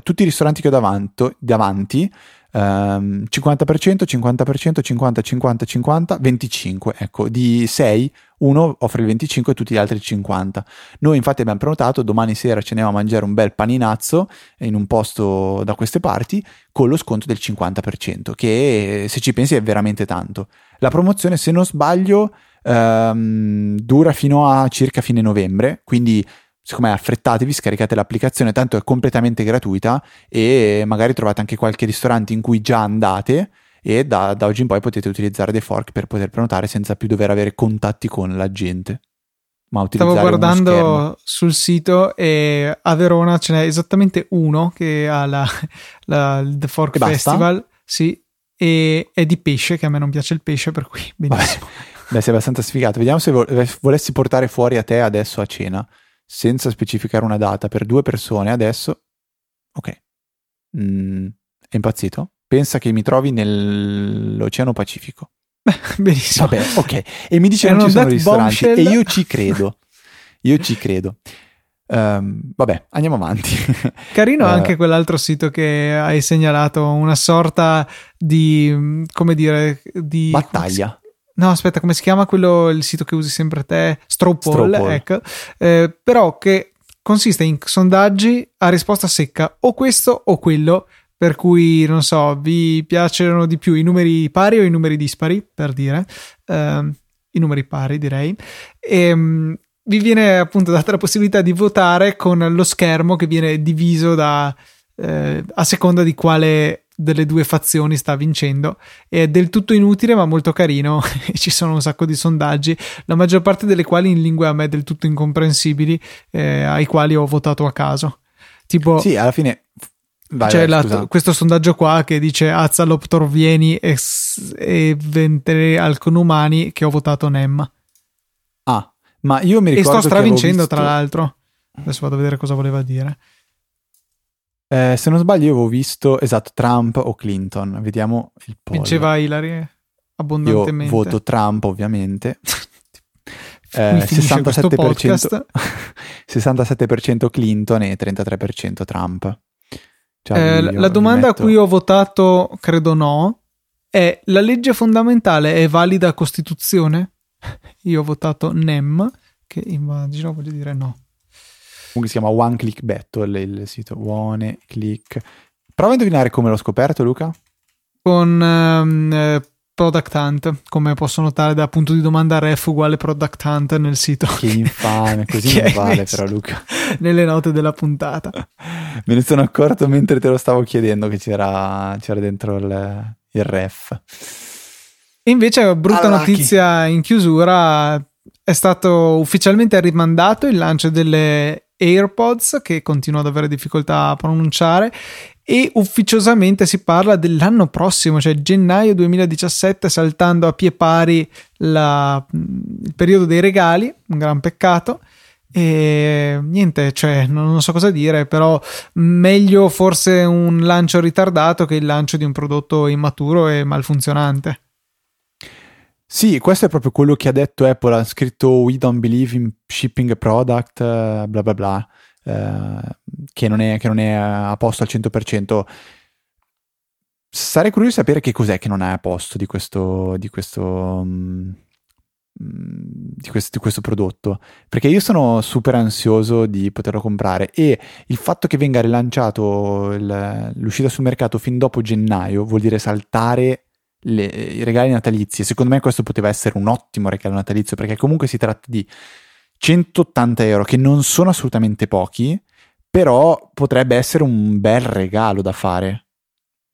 Speaker 2: tutti i ristoranti che ho davanti, davanti um, 50%, 50%, 50, 50, 50, 25, ecco, di 6 uno offre il 25 e tutti gli altri il 50. Noi infatti abbiamo prenotato, domani sera ce ne andiamo a mangiare un bel paninazzo in un posto da queste parti con lo sconto del 50%, che se ci pensi è veramente tanto. La promozione, se non sbaglio, ehm, dura fino a circa fine novembre, quindi secondo me affrettatevi, scaricate l'applicazione, tanto è completamente gratuita e magari trovate anche qualche ristorante in cui già andate e da, da oggi in poi potete utilizzare The Fork per poter prenotare senza più dover avere contatti con la gente.
Speaker 1: Ma Stavo guardando sul sito e a Verona ce n'è esattamente uno che ha la, la The Fork e Festival. Basta? Sì, e è di pesce, che a me non piace il pesce, per cui benissimo.
Speaker 2: Vabbè. Beh, sei abbastanza sfigato. Vediamo se volessi portare fuori a te adesso a cena, senza specificare una data, per due persone adesso. Ok. Mm, è impazzito? pensa che mi trovi nell'Oceano Pacifico.
Speaker 1: Benissimo.
Speaker 2: Vabbè, ok. E mi dice che non ci sono ristoranti bombshell. e io ci credo. Io ci credo. Um, vabbè, andiamo avanti.
Speaker 1: Carino uh, anche quell'altro sito che hai segnalato, una sorta di, come dire, di...
Speaker 2: Battaglia.
Speaker 1: No, aspetta, come si chiama quello, il sito che usi sempre te? Stropole, ecco. Eh, però che consiste in sondaggi a risposta secca, o questo o quello, per cui non so, vi piacciono di più i numeri pari o i numeri dispari, per dire, uh, i numeri pari direi, e um, vi viene appunto data la possibilità di votare con lo schermo che viene diviso da, uh, a seconda di quale delle due fazioni sta vincendo. È del tutto inutile ma molto carino. Ci sono un sacco di sondaggi la maggior parte delle quali in lingue a me del tutto incomprensibili eh, ai quali ho votato a caso. Tipo
Speaker 2: sì alla fine
Speaker 1: Vai, C'è vai, la, questo sondaggio qua che dice Azzaloptor vieni e, e ventere alcuni umani che ho votato Nem.
Speaker 2: Ma io mi ricordo
Speaker 1: E sto stravincendo visto... tra l'altro. Adesso vado a vedere cosa voleva dire.
Speaker 2: Eh, se non sbaglio io avevo visto, esatto, Trump o Clinton. Vediamo il poll.
Speaker 1: Vinceva Hillary abbondantemente.
Speaker 2: Io voto Trump ovviamente. eh, 67%, 67% Clinton e 33% Trump.
Speaker 1: Cioè, eh, la domanda metto... a cui ho votato, credo no, è la legge fondamentale è valida Costituzione? Io ho votato NEM, che immagino voglio dire no.
Speaker 2: Comunque si chiama One Click Battle il sito One Click. Prova a indovinare come l'ho scoperto, Luca.
Speaker 1: Con um, Product Hunt, come posso notare da punto di domanda ref uguale Product Hunt nel sito.
Speaker 2: Che infame, così non vale però Luca.
Speaker 1: Nelle note della puntata.
Speaker 2: Me ne sono accorto mentre te lo stavo chiedendo che c'era, c'era dentro il, il ref.
Speaker 1: E invece, brutta allora, notizia in chiusura, è stato ufficialmente rimandato il lancio delle AirPods, che continuo ad avere difficoltà a pronunciare, e ufficiosamente si parla dell'anno prossimo, cioè gennaio 2017, saltando a pie pari la, il periodo dei regali, un gran peccato. E niente, cioè, non so cosa dire, però meglio forse un lancio ritardato che il lancio di un prodotto immaturo e malfunzionante.
Speaker 2: Sì, questo è proprio quello che ha detto Apple, ha scritto We don't believe in shipping a product, eh, bla bla bla, uh, che, non è, che non è a posto al 100%. Sarei curioso di sapere che cos'è che non è a posto di questo, di questo, um, di questo, di questo prodotto, perché io sono super ansioso di poterlo comprare e il fatto che venga rilanciato il, l'uscita sul mercato fin dopo gennaio vuol dire saltare le, i regali natalizi. Secondo me questo poteva essere un ottimo regalo natalizio perché comunque si tratta di 180 euro che non sono assolutamente pochi, però potrebbe essere un bel regalo da fare.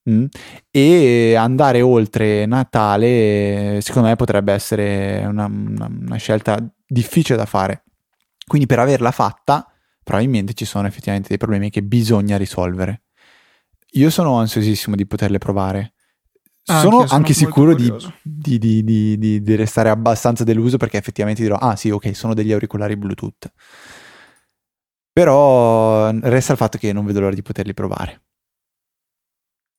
Speaker 2: Mm? E andare oltre Natale, secondo me, potrebbe essere una, una, una scelta difficile da fare. Quindi, per averla fatta, probabilmente ci sono effettivamente dei problemi che bisogna risolvere. Io sono ansiosissimo di poterle provare. Ah, sono anche, anche sicuro di, di, di, di, restare abbastanza deluso perché effettivamente dirò, ah sì, ok, sono degli auricolari Bluetooth. Però resta il fatto che non vedo l'ora di poterli provare.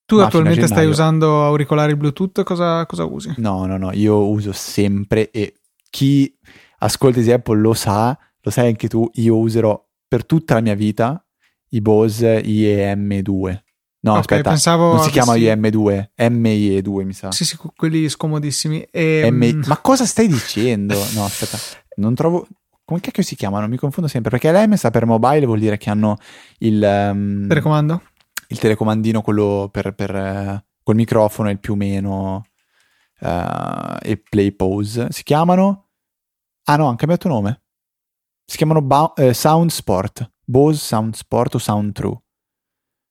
Speaker 1: Tu Ma attualmente stai usando auricolari Bluetooth, cosa, cosa, usi?
Speaker 2: No, no, no, io uso sempre e chi ascolta di Apple lo sa, lo sai anche tu, io userò per tutta la mia vita i Bose IEM2 No, okay, aspetta, pensavo non si chiama sì. IM2, MIE2 mi sa.
Speaker 1: Sì, sì, quelli scomodissimi. E,
Speaker 2: M- mm, Ma cosa stai dicendo? No, aspetta, non trovo... Come cacchio si chiamano? Mi confondo sempre, perché l'M sta per mobile, vuol dire che hanno il... Um,
Speaker 1: telecomando?
Speaker 2: Il telecomandino, quello per... per uh, col microfono, il più meno... Uh, e play pause. Si chiamano... Ah no, hanno cambiato nome. Si chiamano ba- uh, Sound Sport. Bose Sound Sport o Sound True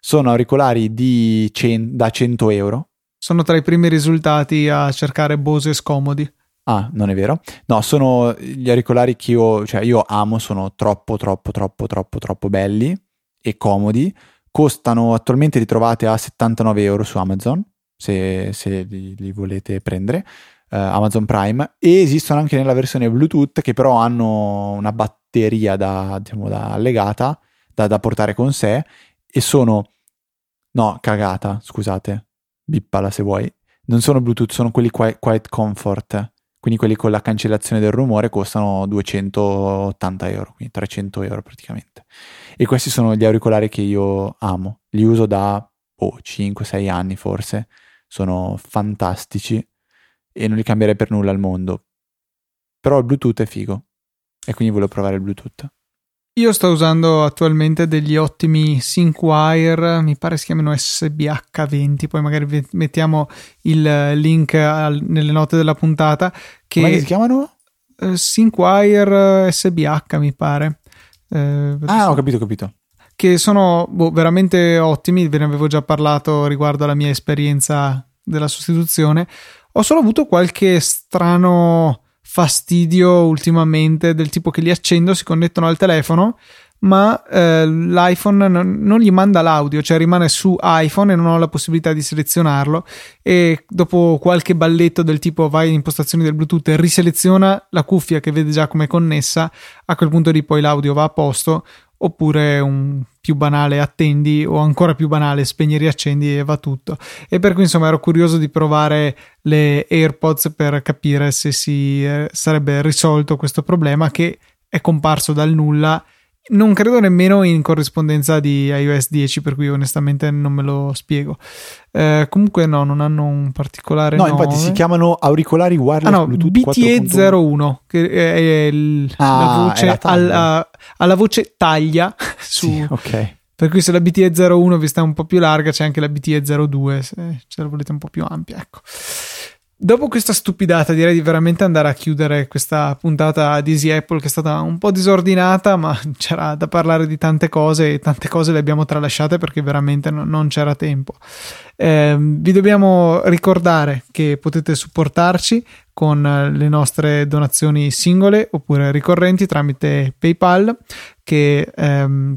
Speaker 2: sono auricolari cen- da 100 euro.
Speaker 1: Sono tra i primi risultati a cercare Bose scomodi.
Speaker 2: Ah, non è vero? No, sono gli auricolari che io, cioè io amo, sono troppo, troppo, troppo, troppo, troppo belli e comodi. Costano attualmente li trovate a 79 euro su Amazon, se, se li, li, volete prendere, uh, Amazon Prime. E esistono anche nella versione Bluetooth che però hanno una batteria da, diciamo, da allegata da, da portare con sé e sono... No, cagata, scusate, bippala se vuoi. Non sono Bluetooth, sono quelli Quiet, quiet Comfort, quindi quelli con la cancellazione del rumore costano 280 euro, quindi 300 euro praticamente. E questi sono gli auricolari che io amo, li uso da oh, 5-6 anni forse, sono fantastici e non li cambierei per nulla al mondo. Però il Bluetooth è figo e quindi volevo provare il Bluetooth.
Speaker 1: Io sto usando attualmente degli ottimi Synkwire, mi pare si chiamino SBH20, poi magari mettiamo il link al, nelle note della puntata.
Speaker 2: Che, Come si chiamano?
Speaker 1: Uh, Synkwire SBH mi pare.
Speaker 2: Uh, ah, ho capito, ho capito.
Speaker 1: Che sono boh, veramente ottimi, ve ne avevo già parlato riguardo alla mia esperienza della sostituzione. Ho solo avuto qualche strano fastidio ultimamente del tipo che li accendo, si connettono al telefono, ma eh, l'iPhone non, non, gli manda l'audio, cioè rimane su iPhone e non ho la possibilità di selezionarlo. E dopo qualche balletto del tipo vai in impostazioni del Bluetooth e riseleziona la cuffia che vede già come connessa, a quel punto lì poi l'audio va a posto oppure un più banale attendi o ancora più banale spegni riaccendi e va tutto. E per cui insomma ero curioso di provare le AirPods per capire se si eh, sarebbe risolto questo problema che è comparso dal nulla non credo nemmeno in corrispondenza di iOS 10, per cui onestamente non me lo spiego. Eh, comunque, no, non hanno un particolare.
Speaker 2: No, nome. infatti si chiamano auricolari wireless
Speaker 1: ah, no, Bluetooth BTE01, che è il, ah, la voce alla, alla, voce taglia. Su,
Speaker 2: sì, ok.
Speaker 1: Per cui se la BTE01 vi sta un po' più larga, c'è anche la BTE02, se ce la volete un po' più ampia, ecco. Dopo questa stupidata direi di veramente andare a chiudere questa puntata di Easy Apple che è stata un po' disordinata ma c'era da parlare di tante cose e tante cose le abbiamo tralasciate perché veramente no, non c'era tempo. Eh, vi dobbiamo ricordare che potete supportarci con le nostre donazioni singole oppure ricorrenti tramite PayPal che ehm,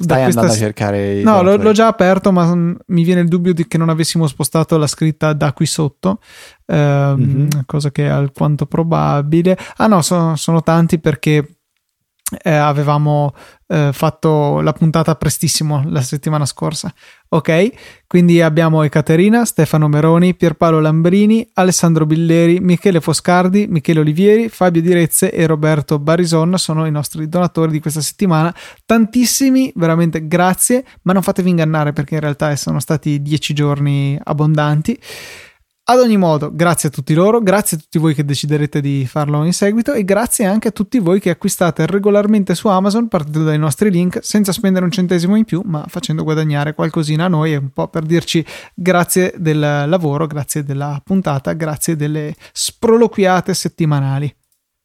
Speaker 2: Stai questa... andando a cercare.
Speaker 1: No, l'ho, l'ho, già aperto, ma mi viene il dubbio di che non avessimo spostato la scritta da qui sotto, ehm, mm-hmm. cosa che è alquanto probabile. Ah, no, sono, sono tanti perché eh, avevamo eh, fatto la puntata prestissimo la settimana scorsa. Ok, quindi abbiamo Ekaterina, Stefano Meroni, Pierpaolo Lambrini, Alessandro Billeri, Michele Foscardi, Michele Olivieri, Fabio Direzze e Roberto Barison sono i nostri donatori di questa settimana. Tantissimi, veramente grazie, ma non fatevi ingannare perché in realtà sono stati dieci giorni abbondanti. Ad ogni modo, grazie a tutti loro, grazie a tutti voi che deciderete di farlo in seguito e grazie anche a tutti voi che acquistate regolarmente su Amazon partendo dai nostri link senza spendere un centesimo in più, ma facendo guadagnare qualcosina a noi e un po' per dirci grazie del lavoro, grazie della puntata, grazie delle sproloquiate settimanali.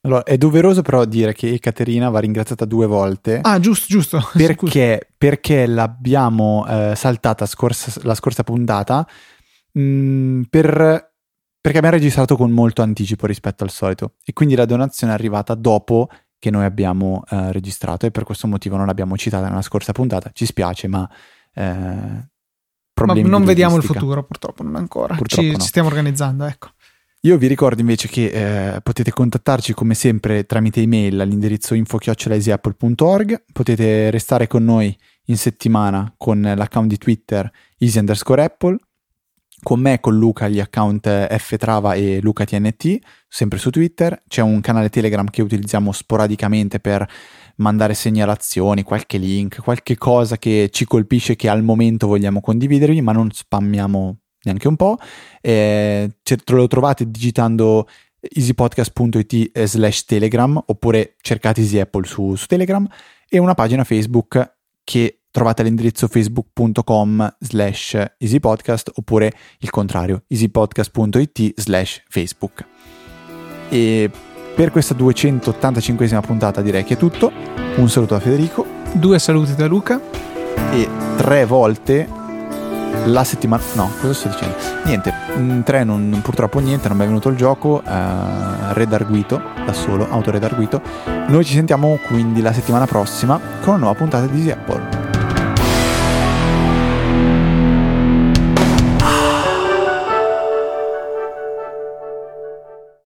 Speaker 2: Allora, è doveroso però dire che Caterina va ringraziata due volte.
Speaker 1: Ah, giusto, giusto.
Speaker 2: Perché, perché l'abbiamo eh, saltata scorsa, la scorsa puntata mh, mm, per, perché abbiamo registrato con molto anticipo rispetto al solito e quindi la donazione è arrivata dopo che noi abbiamo eh, registrato e per questo motivo non l'abbiamo citata nella scorsa puntata. Ci spiace, ma... Eh,
Speaker 1: ma non vediamo il futuro, purtroppo, non ancora. Purtroppo ci, no. ci stiamo organizzando, ecco.
Speaker 2: Io vi ricordo invece che eh, potete contattarci come sempre tramite email all'indirizzo info-easyapple.org, potete restare con noi in settimana con l'account di Twitter easy underscore apple con me, con Luca, gli account ftrava e lucatnt, sempre su Twitter. C'è un canale Telegram che utilizziamo sporadicamente per mandare segnalazioni, qualche link, qualche cosa che ci colpisce che al momento vogliamo condividervi, ma non spammiamo neanche un po'. Eh, lo trovate digitando easypodcast.it slash telegram oppure cercate Easy Apple su, su Telegram e una pagina Facebook che trovate l'indirizzo facebook.com slash easypodcast oppure il contrario easypodcast.it slash facebook. E per questa 285esima puntata direi che è tutto. Un saluto da Federico.
Speaker 1: Due saluti da Luca.
Speaker 2: E tre volte la settimana... No, cosa sto dicendo? Niente, tre non, purtroppo niente, non mi è venuto il gioco. Uh, redarguito, da solo, autoredarguito. Noi ci sentiamo quindi la settimana prossima con una nuova puntata di Easy Apple.